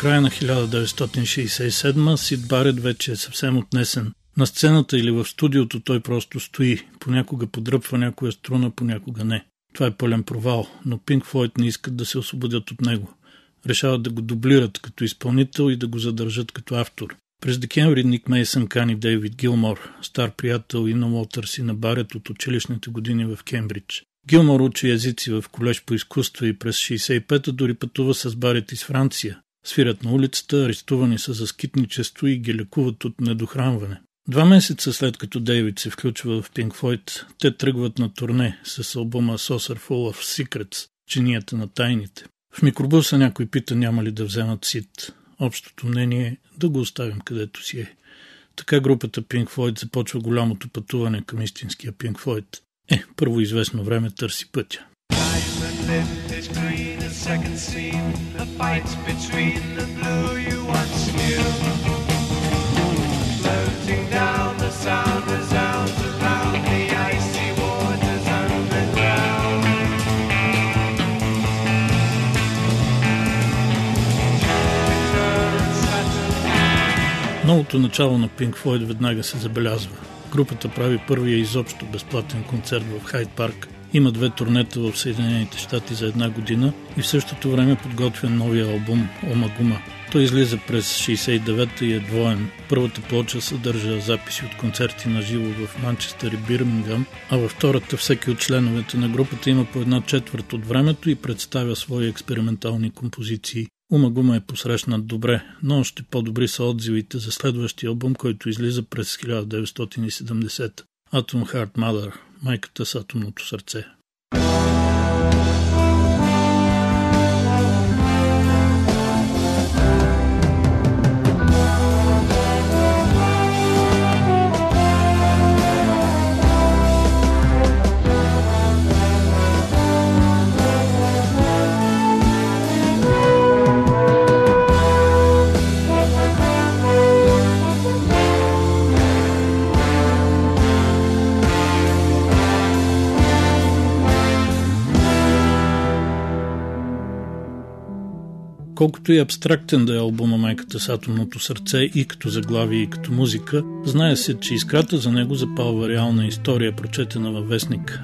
Края на 1967 Сид Барет вече е съвсем отнесен. На сцената или в студиото той просто стои. Понякога подръпва някоя струна, понякога не. Това е пълен провал, но Пинк Флойд не искат да се освободят от него. Решават да го дублират като изпълнител и да го задържат като автор. През декември Ник Мейсън кани Дейвид Гилмор, стар приятел и на Уотърс и на Барет от училищните години в Кембридж. Гилмор учи езици в колеж по изкуство и през 65-та дори пътува с Барет из Франция. Свирят на улицата, арестувани са за скитничество и ги лекуват от недохранване. Два месеца след като Дейвид се включва в Pink Floyd, те тръгват на турне с албума Saucer Full of Secrets, чинията на тайните. В микробуса някой пита няма ли да вземат сит. Общото мнение е да го оставим където си е. Така групата Pink Floyd започва голямото пътуване към истинския Pink Floyd. Е, първо известно време търси пътя. Second scene, the fight between the blue you once knew. Floating down the sound resounds around the icy waters underground. Новото начало на Pink Floyd веднага се забелязва. Групата прави първия изобщо безплатен концерт в Хайд Парк – има две турнета в Съединените щати за една година и в същото време подготвя новия албум Омагума. Той излиза през 69-та и е двоен. Първата плоча съдържа записи от концерти на живо в Манчестър и Бирмингам, а във втората всеки от членовете на групата има по една четвърт от времето и представя свои експериментални композиции. Умагума е посрещнат добре, но още по-добри са отзивите за следващия албум, който излиза през 1970 Atom Heart Mother – майката с атомното сърце. Колкото и абстрактен да е албума Майката с атомното сърце и като заглавие и като музика, знае се, че искрата за него запалва реална история, прочетена във вестник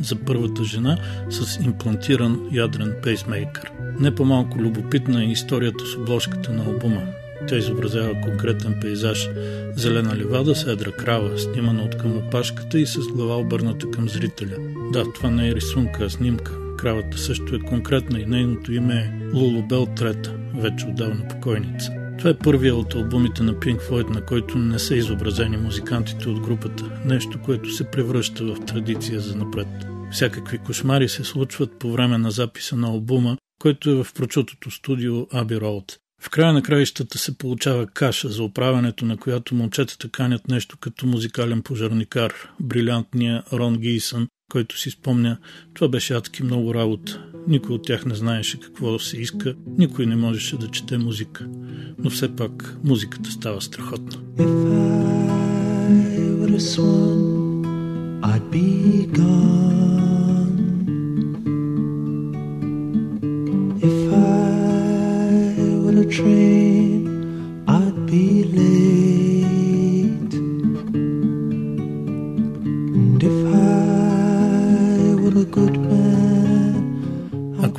за първата жена с имплантиран ядрен пейсмейкър. Не по-малко любопитна е историята с обложката на албума. Тя изобразява конкретен пейзаж – зелена ливада с едра крава, снимана от към опашката и с глава обърната към зрителя. Да, това не е рисунка, а снимка. Кравата също е конкретна и нейното име е Лулубел Трета, вече отдавна покойница. Това е първият от албумите на Pink Floyd, на който не са изобразени музикантите от групата, нещо, което се превръща в традиция за напред. Всякакви кошмари се случват по време на записа на албума, който е в прочутото студио Abbey Road. В края на краищата се получава каша, за оправянето на която момчетата канят нещо като музикален пожарникар, брилянтния Рон Гийсън, който си спомня, това беше адски много работа. Никой от тях не знаеше какво се иска, никой не можеше да чете музика. Но все пак музиката става страхотна. I'd be gone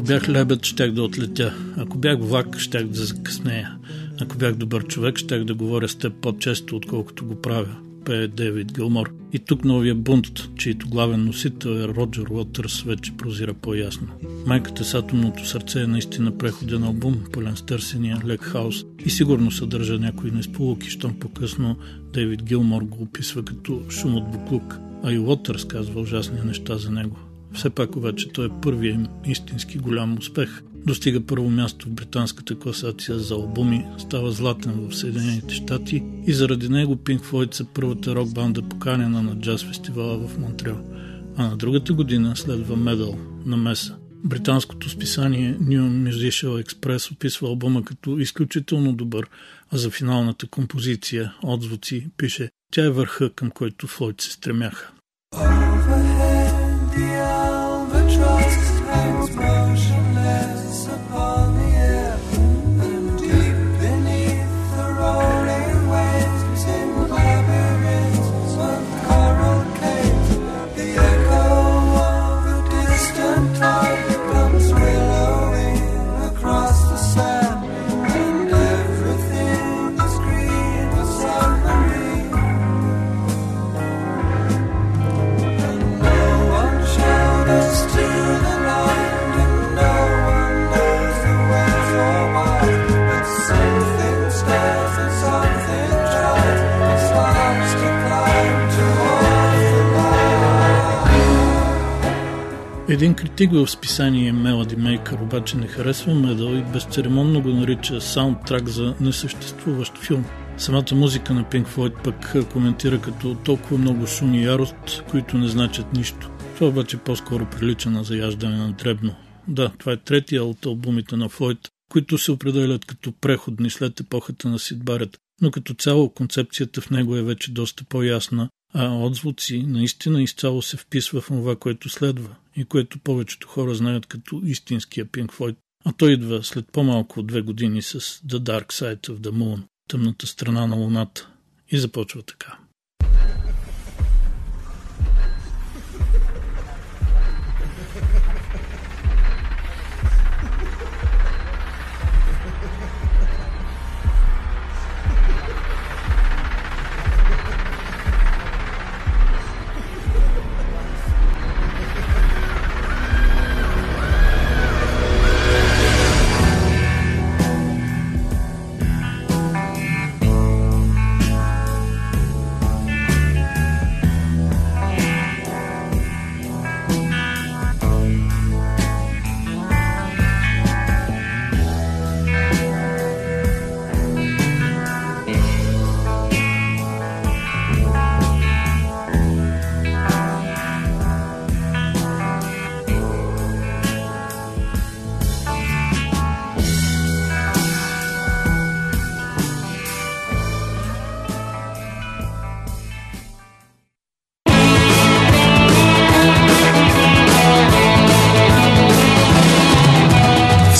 бях лебед, щях да отлетя. Ако бях влак, щях да закъснея. Ако бях добър човек, щях да говоря с теб по-често, отколкото го правя пее Дейвид Гилмор. И тук новия бунт, чието главен носител е Роджер Уотърс, вече прозира по-ясно. Майката с атомното сърце е наистина преходен албум, пълен с търсения, лек хаос и сигурно съдържа някои несполуки, щом по-късно Дейвид Гилмор го описва като шум от буклук, а и Уотърс казва ужасни неща за него. Все пак обаче той е първият им истински голям успех. Достига първо място в британската класация за албуми, става златен в Съединените щати и заради него Pink Floyd са първата рок банда поканена на джаз фестивала в Монтреал. А на другата година следва Медал на Меса. Британското списание New Musical Express описва албума като изключително добър, а за финалната композиция, отзвуци, пише Тя е върха, към който Флойд се стремяха. trust. Един критик в списание Melody Maker обаче не харесва Медал и безцеремонно го нарича саундтрак за несъществуващ филм. Самата музика на Pink Floyd пък коментира като толкова много шум и ярост, които не значат нищо. Това обаче по-скоро прилича на заяждане на дребно. Да, това е третия от албумите на Флойд, които се определят като преходни след епохата на Сид Барет, но като цяло концепцията в него е вече доста по-ясна, а отзвуци наистина изцяло се вписва в това, което следва и което повечето хора знаят като истинския Pink Floyd. А той идва след по-малко от две години с The Dark Side of the Moon, тъмната страна на Луната. И започва така.